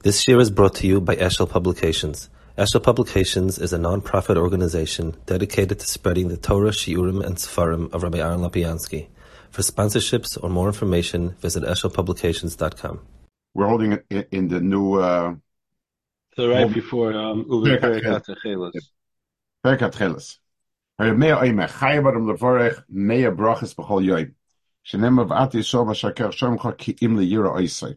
This year is brought to you by Eshel Publications. Eshel Publications is a non-profit organization dedicated to spreading the Torah, Shiurim, and Sefarim of Rabbi Aaron Lapiansky. For sponsorships or more information, visit eshelpublications.com. We're holding it in, in the new. Uh, so right before um, Uber Perikat Chelis. Perikat Chelis. Mea oime, chayav adam levorech, mea brachas b'chol yoim. Shenem av ati shom ashaker shomcha ki im liyira oisai.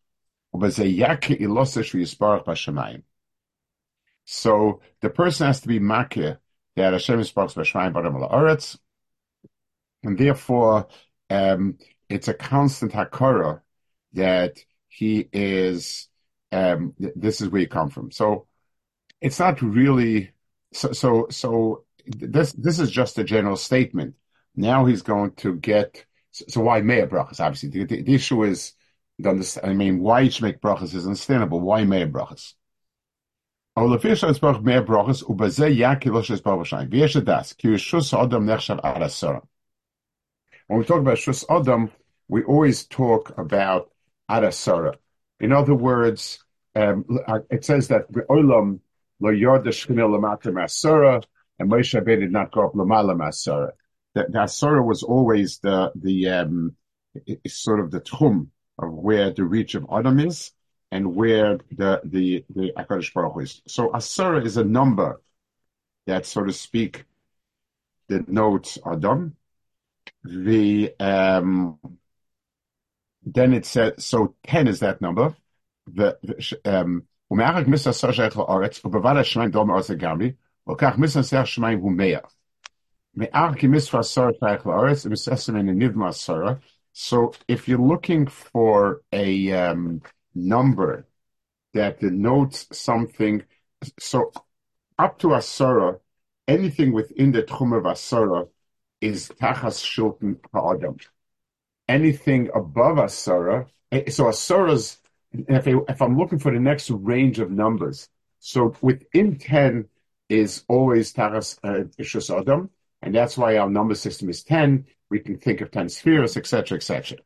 So the person has to be makir that Hashem is b'shamayim b'adam la'aretz, and therefore um, it's a constant hakara that he is. Um, this is where you come from. So it's not really. So so so this this is just a general statement. Now he's going to get. So, so why Mea brachas? Obviously, the, the, the issue is I mean, why should make brachas is understandable. Why may brachas? When we talk about shus adam, we always talk about arasara. In other words, um, it says that olam lo yod lamata masara, and Moshe Rabbeinu did not go up lamala masara. The, the asara was always the the um, sort of the tchum of where the reach of Adam is and where the the the Hakadosh Baruch is. So Asara is a number that, so to speak, denotes Adam. The um, then it says so ten is that number. The um ומאחר כמיסה עשר שייך לארץ, ובבד השמיים דום ארץ לגמרי, וכך מיסה עשר שמיים הוא מאה. מאחר כמיסה עשר שייך לארץ, ומססם אין נבמה עשרה, so if you're looking for a um, number that denotes something, so up to Asara, anything within the Tchum of Asara is Tachas Shulton Ha'adam. Anything above Asara, eh, so Asara's, if, I, if I'm looking for the next range of numbers, so within 10 is always Tachas uh, Adam, and that's why our number system is 10. We can think of 10 spheres, etc., etc.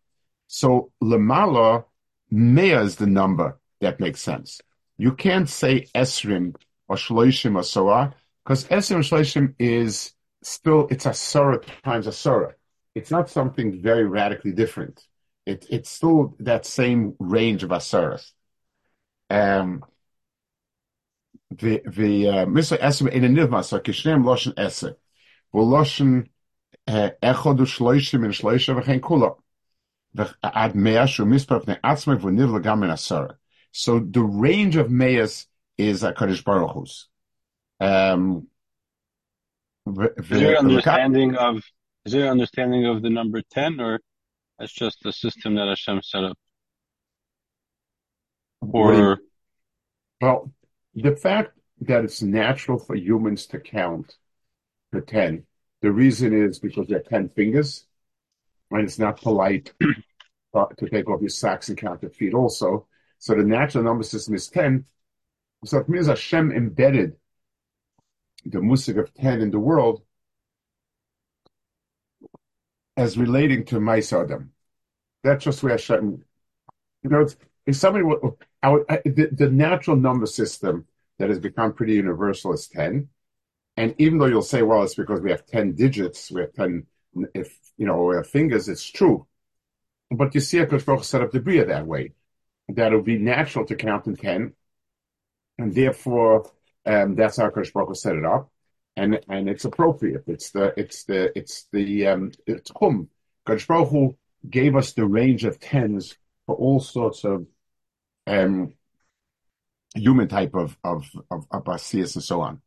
So Lamala, Mea is the number that makes sense. You can't say Esrim or Shloishim or Sorah, because Esrim and Shloishim is still, it's a Asura times Asura. It's not something very radically different. It, it's still that same range of Asuras. Um, the the uh, Mr. Esrim in a Nivma, so Kishnem Loshen Esrim. Voloshen eh, Echod in Shloisha Vechen Kula. Ad Mispar Legam in Asara. So the range of Meahs is HaKadosh Baruch Hu's. Um, is there understanding of is there understanding of the number ten, or that's just the system that Hashem set up? Or well, the fact that it's natural for humans to count to 10. The reason is because have 10 fingers, and it's not polite to take off your socks and count your feet also. So the natural number system is 10. So it means Hashem embedded the musik of 10 in the world as relating to Maisadam. That's just where Hashem, you know, if somebody, our, the, the natural number system that has become pretty universal is 10. And even though you'll say, well, it's because we have 10 digits, we have 10, if, you know, we have fingers, it's true. But you see, Akash Baruch set up the Bria that way, that it would be natural to count in 10. And therefore, um, that's how Akash Baruch set it up. And, and it's appropriate. It's the, it's the, it's the, um, it's Chum. Akash Baruch gave us the range of tens for all sorts of, um, human type of, of, of, of and so on.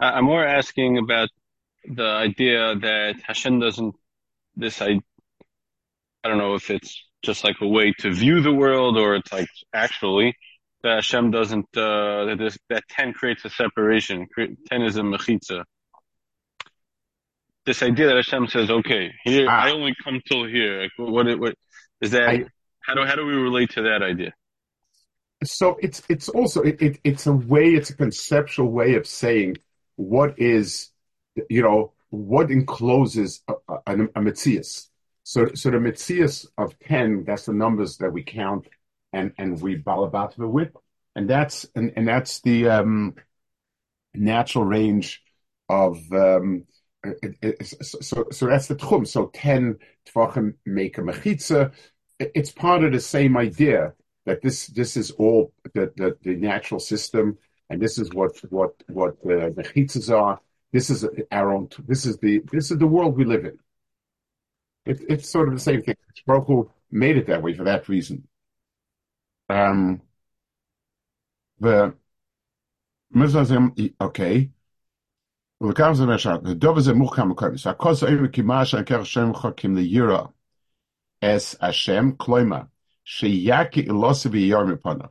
I'm more asking about the idea that Hashem doesn't this I I don't know if it's just like a way to view the world or it's like actually that Hashem doesn't uh, that this, that ten creates a separation. Ten is a mechitza. This idea that Hashem says, "Okay, here ah. I only come till here." Like, what, what is that? I, how do how do we relate to that idea? So it's it's also it, it, it's a way it's a conceptual way of saying what is you know what encloses a, a, a mitzias. So so the mitzias of ten that's the numbers that we count and and we balabatva with, and that's and, and that's the um, natural range of um, it, it, so so that's the tchum. So ten tvachim make a mechitza. It's part of the same idea that this this is all the, the, the natural system, and this is what what what uh, the uh, mechitzas are. This is our own. This is the this is the world we live in. It, it's sort of the same thing. Baruch made it that way for that reason. Um, the Mizrazim, okay. The Kavz of Ereshad the dove is a mucham koim. So akos oim kimash anker Hashem chokim Yira, as Hashem kloima sheyaki ilosi v'yor mipona.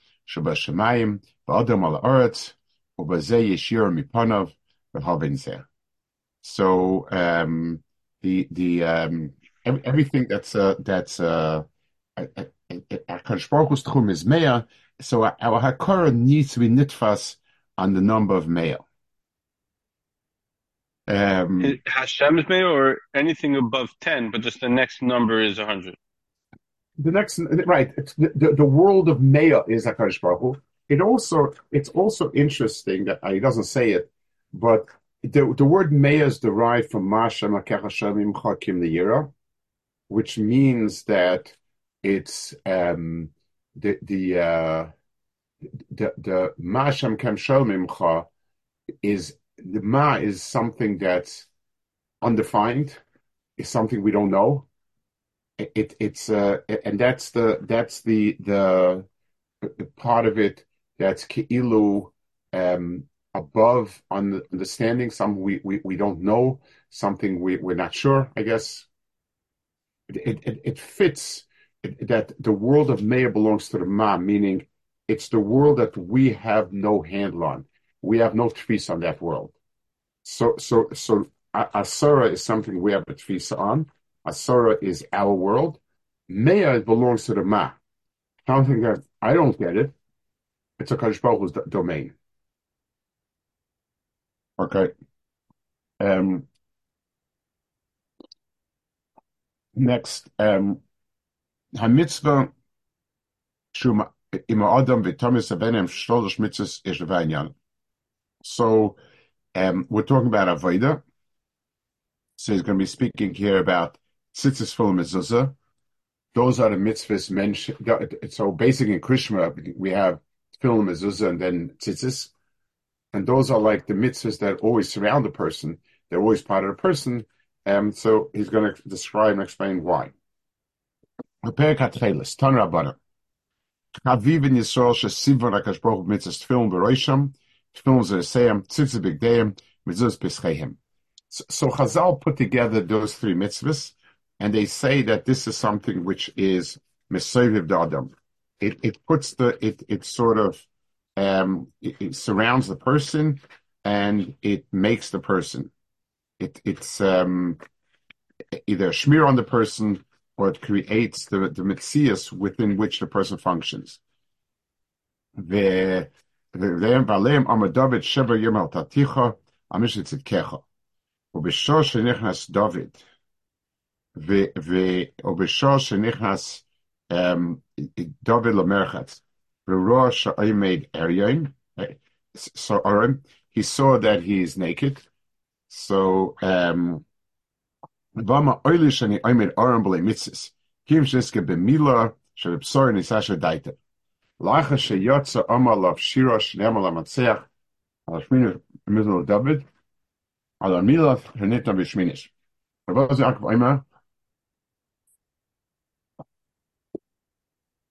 So um, the the um, everything that's uh, that's uh, Akash Tchum is Meah, so our Hakara needs to be nitfas on the number of male. Um, Hashem's male or anything above 10, but just the next number is 100. The next, right. The, the, world of Maya is HaKadosh Baruch Hu. It also, it's also interesting that uh, he doesn't say it, but the, the word Maya is derived from Mashem Hashem Chakim Liyira, which means that it's um, the the uh, the the Mashem Kem Shomimcha is the ma is something that's undefined, is something we don't know. It, it it's uh, and that's the that's the the, the part of it that's keilu um, above on understanding. Something we, we, we don't know, something we we're not sure. I guess it it, it fits that the world of Maya belongs to the ma, meaning it's the world that we have no handle on. We have no tfisa on that world. So, so, so Asura is something we have a tfisa on. Asura is our world. Mea belongs to the Ma. Something that I don't get it. It's a Kadosh Baruch domain. Okay. Um, next, um, Hamitzvah Shuma Ima Adam v'Tomis Avenim Shlosh Mitzvahs Yeshvainyan. So um, we're talking about Avodah. So he's going to be speaking here about Tzitzis Full Mezuzah. Those are the mitzvahs mentioned. So basically in Krias Shma, we have Film Mezuzah and then Tzitzis. And those are like the mitzvahs that always surround the person. They're always part of the person. Um, so he's going to describe and explain why. Prepare Tan Rabbana. In Yisrael shesivon Baruch mitzvahs v'roisham so Chazal put together those three mitzvahs, and they say that this is something which is Mesoviv Adam. It it puts the it it sort of um, it, it, surrounds the person and it makes the person. It it's um, either a smear on the person or it creates the the mitzias within which the person functions. The ועליהם ועליהם אמר דוד שבע יום על תתיך, המשך צדקך. ובשור שנכנס דוד, ובשור שנכנס דוד למרחץ, וראש שעמד אריון, so Aaron, he saw that he is naked. So, um, Vama oili shani oimed Aaron b'le mitzis, kim shiske b'mila, shab'psor nisasha daita. Lacha sheyotza amalav shira shnemal amatzeach al shmini mizul David al amilav shenitna b'shminish. Rabbi Yaakov Eimer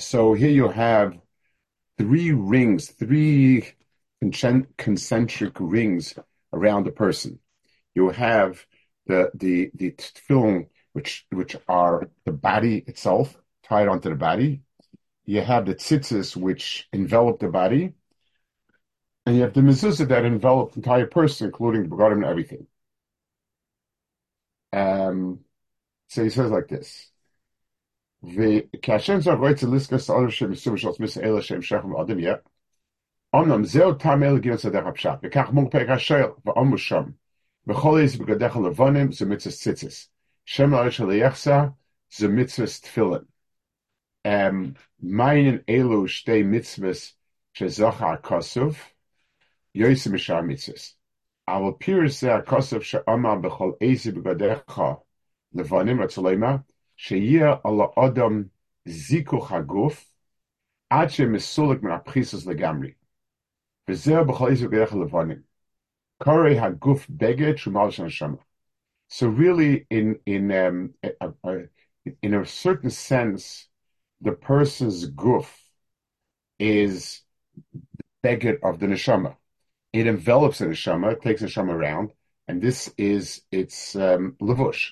So here you have three rings, three concentric rings around a person. You have the the the tefillin, which which are the body itself tied onto the body. You have the tzitzis, which envelop the body, and you have the mezuzah that envelop the entire person, including the begotten and everything. Um, so he says like this. וכאשר זה רואה אצל ליסקס אודר שמסובר של עצמס אלה שהם שייכים לאדם יהיה, אמנם זהו טעם אלה גיל צדך הפשט, וכך מול פרק השואל, ואומו שם, וכל איזה בגדיך הלבונים זה מצווה ציציס, שם הארץ של היחסה זה מצווה תפילין. מעין אלו שתי מצווה שזוכה הכוסוב, יויסי משאר מצווה. אבל פירוש זה הכוסוב שאמר בכל איזה בגדיך לבונים, רצו לומר, שיהיה על האדם זיכוך הגוף, עד שמסולק מן הבחיסוס לגמרי. וזהו בכל איזה גדרך לבנים. קורא הגוף בגד תרומה של הנשמה. So really, in in um, a, a, in a certain sense, the person's guf is the beggar of the neshama. It envelops the neshama, it takes the neshama around, and this is its um, levush.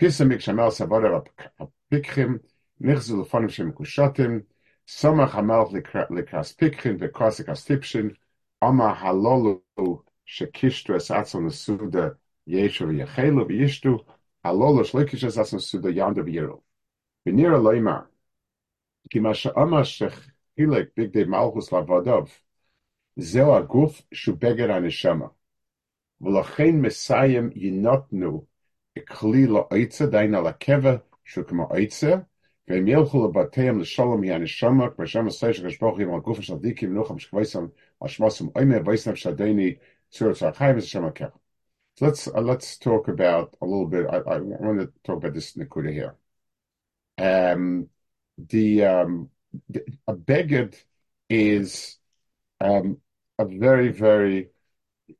כלום יש סודה בלי תרח, פיסמיק שמל סבודה הפיקחים, נחזו לפונים שמקושטים, סומך המלך לקרס פיקחים וקרס לקרס טיפשין, אמה הלולו שקישטו אס עצום לסודה ישו ויחלו וישתו, הלולו שליקיש אס עצום לסודה יעמדו וירו. ונירה לא אמר, כי מה שאמה שחילק בגדי מלכוס לעבודו, זהו הגוף שהוא בגד הנשמה. ולכן מסיים ינותנו let's uh, let's talk about a little bit. I, I want to talk about this Nakuda here. Um, the, um, the a beged is um, a very very.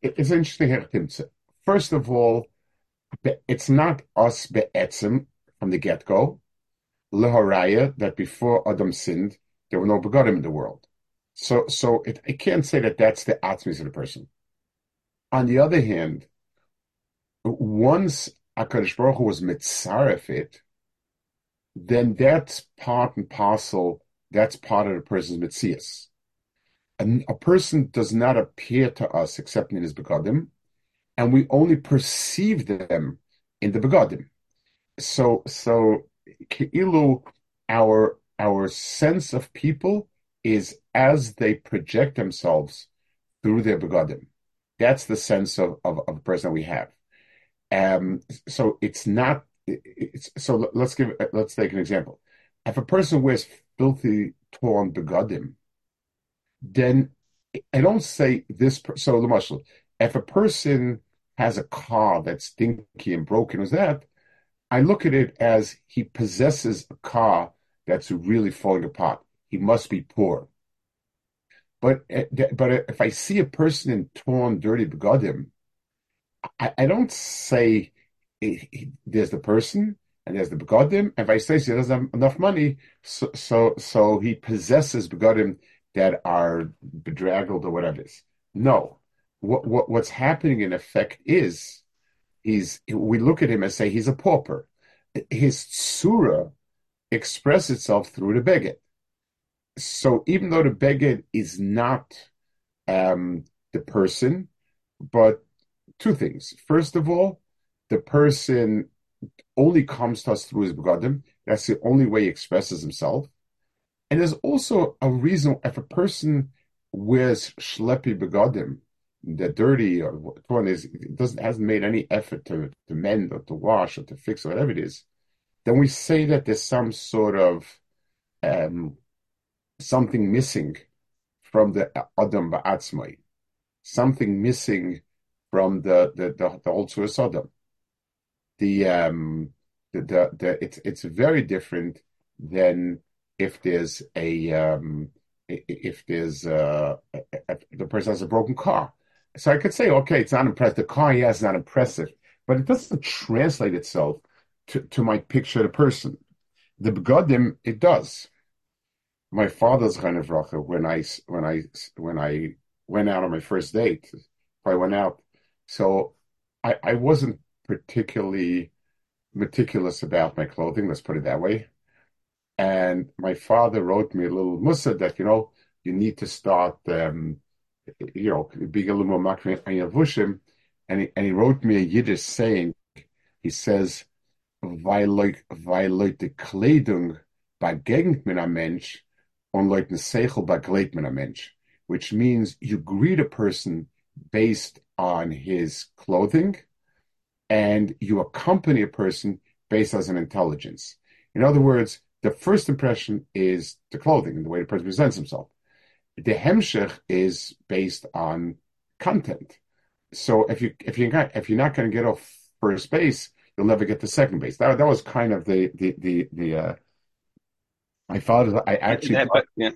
It's interesting here. First of all, it's not us be'etzim from the get go, leharaya, that before Adam sinned, there were no begodim in the world. So, so it, I can't say that that's the atzmis of the person. On the other hand, once Akadosh Baruch Hu was mitzaref it, then that's part and parcel. That's part of the person's mitzias. And a person does not appear to us except in his begodim, and we only perceive them in the begodim. So, so keilu, our our sense of people is as they project themselves through their begodim. That's the sense of of, of person we have. Um, so it's not. It's, so let's give. Let's take an example. If a person wears filthy, torn begodim, then I don't say this. So the muscle, if a person has a car that's stinky and broken as that, I look at it as he possesses a car that's really falling apart. He must be poor. But eh, but if I see a person in torn, dirty begodim, I, I don't say he, there's the person and there's the begodim. And if I say he doesn't have enough money, so so, so he possesses begodim that are bedraggled or whatever it is. No, what, what what's happening in effect is he's we look at him and say he's a pauper. His surah expresses itself through the beged. So even though the beged is not um, the person, but two things. First of all, the person only comes to us through his begadim. That's the only way he expresses himself. And there's also a reason if a person wears shlepi begadim, they're dirty or one is doesn't hasn't made any effort to to mend or to wash or to fix or whatever it is, then we say that there's some sort of um, something missing from the Adam Ba'atzmai, something missing from the the the, the whole Adam. The um the, the the it's it's very different than if there's a um if there's uh the person has a broken car. So I could say, okay, it's not impressive. The car has is not impressive, but it doesn't translate itself to, to my picture of the person. The begodim, it does. My father's kind of racha when I when I when I went out on my first date, I went out. So I, I wasn't particularly meticulous about my clothing, let's put it that way. And my father wrote me a little musa that, you know, you need to start, um, you know, being a little more makri and he, and he wrote me a Yiddish saying, he says, weil Leute Kleidung begegnet mit Mensch und Leute Seichel begleitet Mensch, which means you greet a person based on his clothing and you accompany a person based on his intelligence. In other words, the first impression is the clothing and the way the person presents himself. The hemshech is based on content. So if you if you if you're not going to get off first base, you'll never get to second base. That that was kind of the the the the. Uh, my father, I actually, yeah, but, yeah,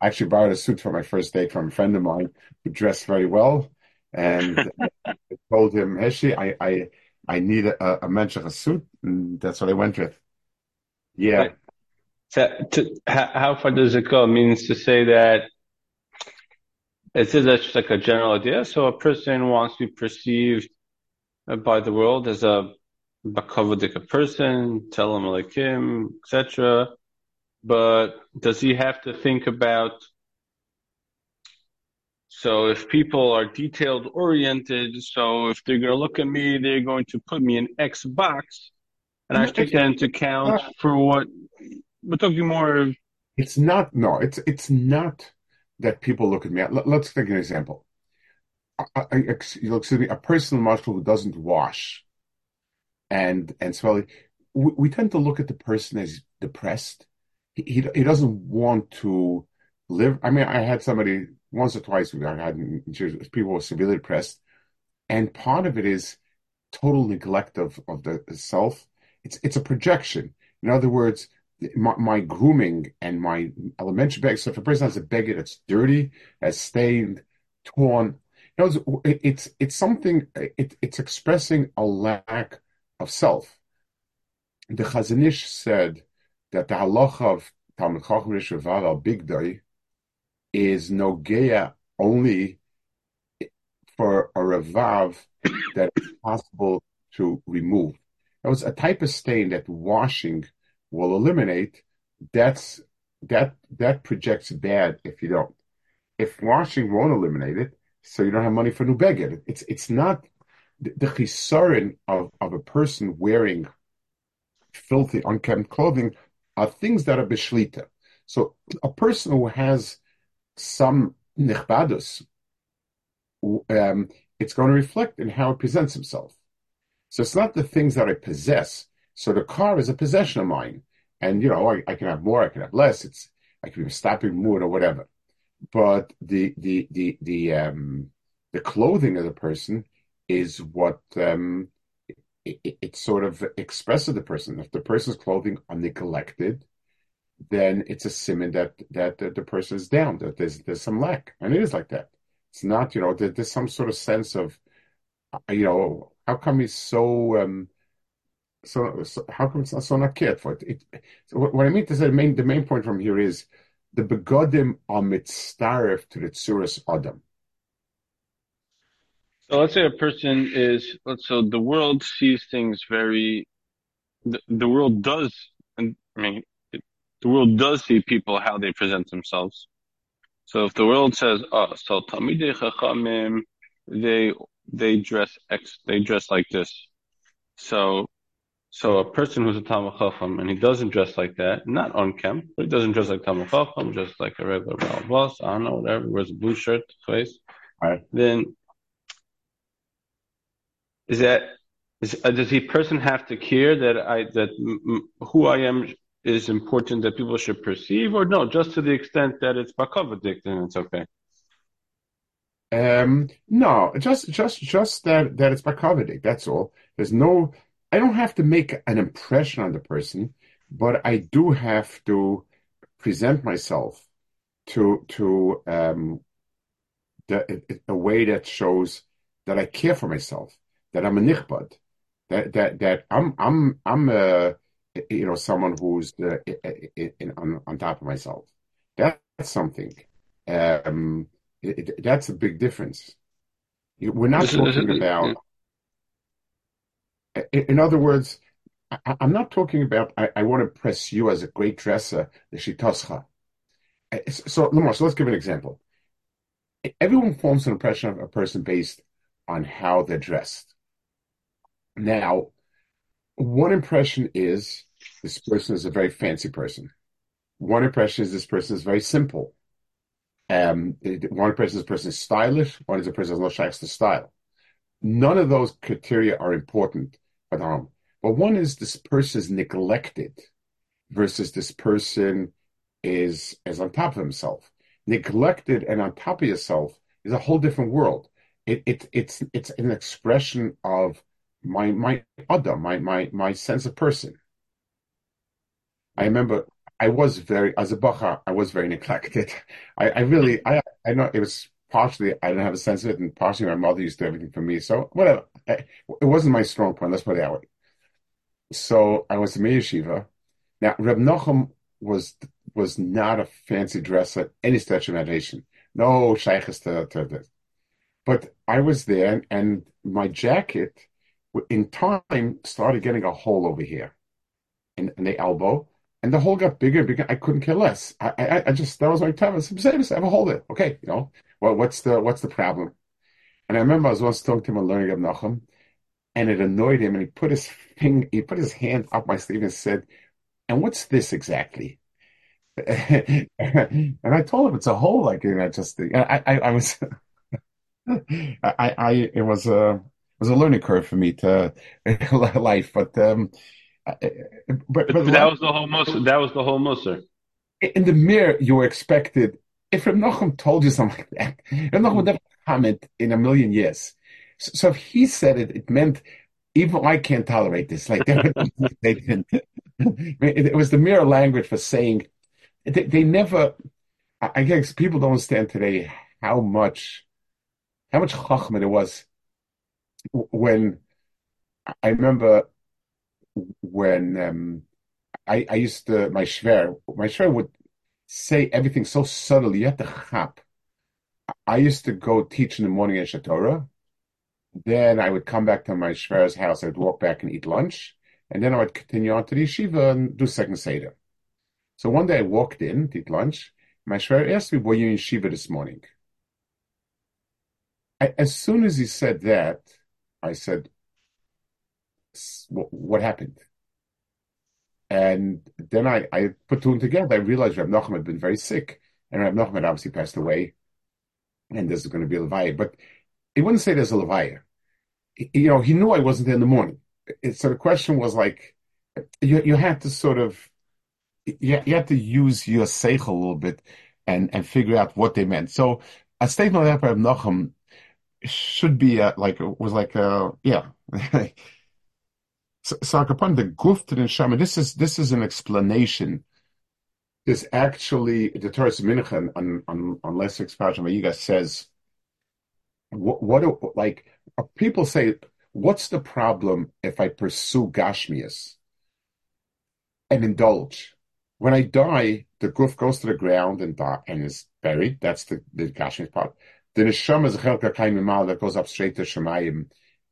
I actually borrowed a suit for my first date from a friend of mine who dressed very well, and I told him, "Heshi, I I I need a, a mensch suit," and that's what I went with. Yeah. So, to, how far does it go? It means to say that is this just like a general idea? So a person wants to be perceived by the world as a Bakavadik person, tell him like him, etc. But does he have to think about so if people are detailed oriented, so if they're going to look at me, they're going to put me in X box, and I take that into account uh, for what we're talking more. It's not no, it's it's not that people look at me. Let, us take an example. I, I, excuse me, a person marshal who doesn't wash and and so we, we, tend to look at the person as depressed. He, he, he doesn't want to live. I mean, I had somebody once or twice. I had people were severely depressed, and part of it is total neglect of of the self. It's it's a projection. In other words, my, my grooming and my elementary bag. So if a person has a bag that's dirty, that's stained, torn, you know, it's it's, it's something. It, it's expressing a lack of self. The Chazon Ish said that the halacha of Talmud Chacham Rishavar al Bigdai is nogeya only for a revav that is possible to remove. That was a type of stain that washing will eliminate. That's that that projects bad if you don't. If washing won't eliminate it, so you don't have money for new beggar. It's it's not the, chisaron of, of a person wearing filthy, unkempt clothing are things that are beshlita. So a person who has some nichbadus, um, it's going to reflect in how it presents himself. So it's not the things that I possess. So the car is a possession of mine, and you know, I, I can have more, I can have less. It's I can be stopping mood or whatever. But the the the the um the clothing of the person is what um it, it, it sort of expresses the person. If the person's clothing are neglected, then it's a simon that that, the person is down, that there's there's some lack, and it is like that. It's not, you know, there, there's some sort of sense of, uh, you know, how come he's so um, so, so, how come it's not so for? It, it, so what I mean to say, the main, the main point from here is the begodim are mitzaref to the tsuras adam. So let's say a person is, so the world sees things very, the, the world does, I mean, it, the world does see people how they present themselves. So if the world says, oh, so Talmidei Chachamim, they, they dress X, they dress like this. So so a person who's a Talmud Chacham and he doesn't dress like that, not on cam, but he doesn't dress like Talmud Chacham, just like a regular boss, I don't know, whatever, wears a blue shirt, face. Right. Then is that is, uh, does the person have to care that I that m- who I am is important that people should perceive, or no, just to the extent that it's bakavadik, then it's okay. Um, no, just just just that that it's bakavadik. That's all. There's no I don't have to make an impression on the person, but I do have to present myself to to um, the, a way that shows that I care for myself, that I'm a nichbad, that that that I'm I'm I'm a you know someone who's uh, in, on on top of myself. That's something. Um, it, it, that's a big difference. We're not talking about in other words, I, am not talking about, I, I, want to press you as a great dresser, the shitoscha. So, Lamar, so let's give an example. Everyone forms an impression of a person based on how they're dressed. Now, one impression is this person is a very fancy person. One impression is this person is very simple. Um, one impression is this person is stylish. One is a person is no shakes to style. None of those criteria are important Adam. But one is this person is neglected versus this person is is on top of himself. Neglected and on top of yourself is a whole different world. It, it it's it's an expression of my my other my my my sense of person. I remember I was very as a bacha, I was very neglected. I, I really I I know it was partially I didn't have a sense of it, and partially my mother used to do everything for me. So whatever, it wasn't my strong point. Let's put it that way. So I was in yeshiva. Now Reb Nochem was was not a fancy dresser, any stretch of imagination. No shaykhs to, to this. But I was there, and my jacket, in time, started getting a hole over here, in, in the elbow, and the hole got bigger bigger. I couldn't care less. I, I, I just that was my time. I said, "I have a hole there." Okay, you know, well, what's the what's the problem? And I remember I was once talking to him on learning of Nachum, and it annoyed him, and he put his finger, he put his hand up my sleeve and said, "And what's this exactly?" and I told him it's a hole, like you know, just I, I, I was, I, I, it was a, it was a learning curve for me to life, but um, but, but, but that was the whole musr. That was the whole musr. In the mirror, you were expected if Reb Nochem told you something like that, Reb would never comment in a million years. So, so, if he said it, it meant even I can't tolerate this. Like they didn't. it, was the mirror language for saying they, they never. I guess people don't understand today how much how much chachma there was when I remember when um, I, I used to my shver my shver would say everything so subtly. You have to chap. I used to go teach in the morning at Shatorah. Then I would come back to my shver's house. I'd walk back and eat lunch. And then I would continue on to the yeshiva and do second Seder. So one day I walked in to eat lunch. My shver asked me, were you in yeshiva this morning? I, as soon as he said that, I said, what happened? And then I, I put two and together. I realized Reb Nachum had been very sick, and Reb Nachum had obviously passed away, and this is going to be a Levaya. But he wouldn't say there's a Levaya. You know, he knew I wasn't there in the morning. So the question was like, you, you had to sort of you, you have to use your seichel a little bit and, and figure out what they meant. So a statement like that by Nachum should be a, like, was like a, yeah. so, so the guf to the neshama, this is, this is an explanation. This actually, the Torah Mincha on, on, on expansion, Yiga says, what, what, like, people say, what's the problem if I pursue Gashmias and indulge? When I die, the guf goes to the ground and die, and is buried. That's the, the Gashmias part. The neshama is that goes up straight to Shemayim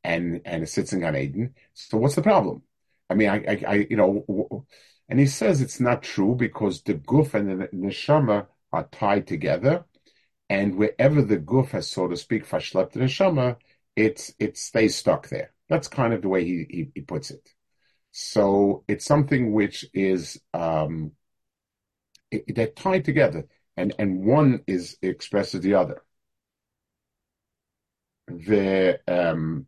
and and it sits in Gan Eden. So what's the problem? I mean, I, I, I, you know, and he says it's not true because the guf and the neshama are tied together, and wherever the guf has, so to speak, fashlept the neshama, it's it stays stuck there. That's kind of the way he, he, he puts it. So it's something which is um, it, they're tied together, and and one is expresses the other. The um,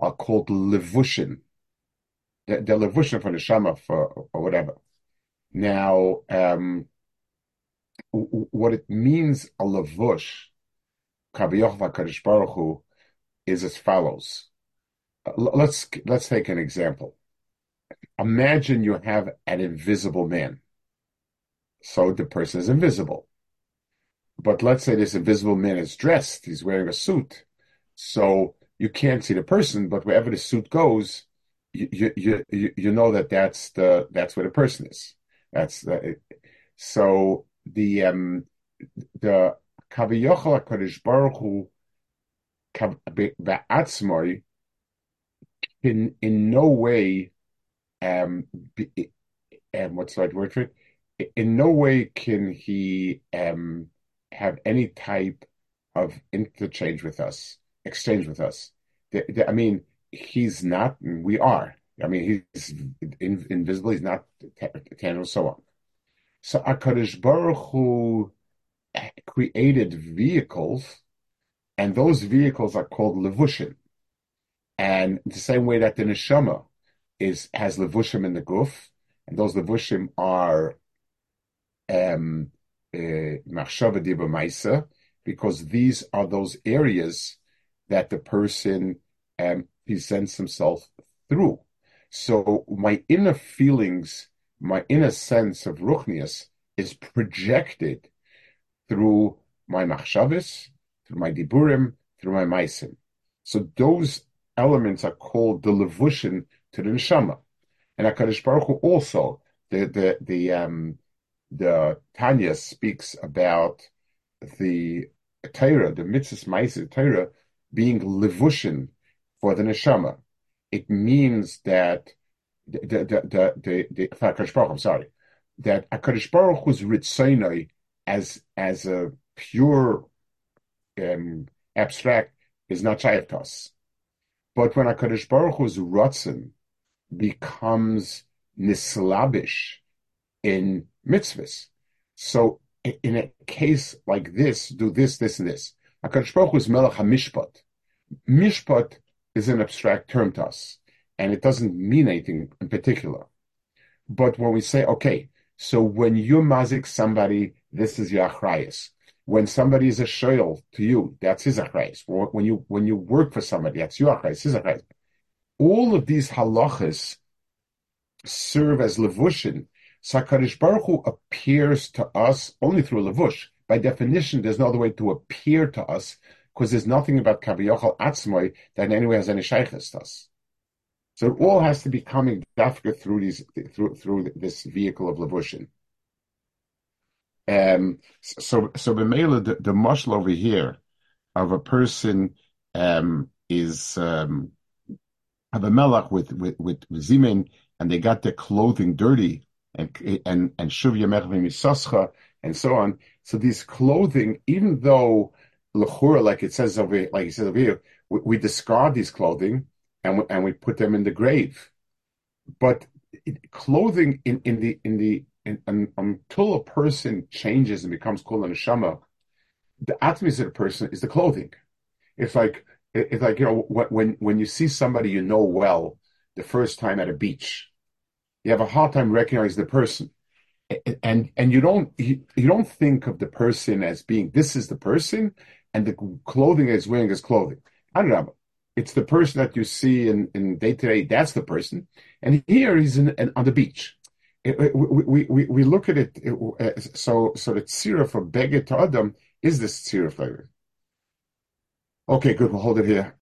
are called levushin. They're, they're levushin for the shama for or whatever. Now, um, what it means a levush, kaviyoch v'kadosh baruch Hu, is as follows. Let's let's take an example. Imagine you have an invisible man. So the person is invisible. But let's say this invisible man is dressed, he's wearing a suit. So you can't see the person, but wherever the suit goes, you you you, you know that that's the that's where the person is. That's the, so the um the Kaviyochel Hakadosh Baruch Hu Ba'atzmoi can in no way um be, um what's the right word for it? In no way can he um have any type of interchange with us, exchange with us. The, the, I mean, he's not, we are. I mean, he's in, invisible. He's not tangible, so on. So Akadosh Baruch Hu created vehicles and those vehicles are called levushim. And the same way that the neshama is has levushim in the guf, and those levushim are um, uh, because these are those areas that the person um, presents himself through. So my inner feelings, my inner sense of ruchnias is projected through my machshavas, through my diburim, through my maisim. So those elements are called the levushin to the neshama. And Hakadosh Baruch Hu also the the the um the Tanya speaks about the Torah, the mitzvah ma'aser Torah being levushin for the neshama. It means that the the the the, the, Baruch, I'm sorry, that Hakadosh Baruch Hu's ritzonoi as as a pure um, abstract is not to. But when HaKadosh Baruch Hu's Ratzin becomes nislabish in mitzvahs, so in a case like this, do this, this, and this. HaKadosh Baruch Hu is Melech HaMishpat. Mishpat is an abstract term to us, and it doesn't mean anything in particular. But when we say, okay, so when you mazik somebody, this is your achrayas when somebody is a shoyl to you, that's his achrayis. When you when you work for somebody, that's your achrayis, his achrayis. All of these halachas serve as levushin. Sakarish Baruch Hu appears to us only through levush. By definition, there's no other way to appear to us because there's nothing about Kaviyochal Atzmoy that in any way has any shaykhs to us. So it all has to be coming dafka through these through through this vehicle of levushin. Um, so, so Bemela, the, the over here of a person um, is um, have a melach with with with, zimin, and they got their clothing dirty and and and shuv yamech and so on. So these clothing, even though lechura, like it says over, like it says over here, we, we discard these clothing and we, and we put them in the grave. But it, clothing in in the in the in, in, until a person changes and becomes kol neshama, the atmosphere of the person is the clothing. It's like it's like you know when when you see somebody you know well the first time at a beach, you have a hard time recognizing the person, and and you don't you, don't think of the person as being this is the person, and the clothing is wearing is clothing. I don't know. It's the person that you see in in day to day. That's the person, and here he's in, in on the beach. It, we, we, we, look at it, it so so the tzira for Beged to Adam is this tzira flavor. Okay, good. We'll hold it here.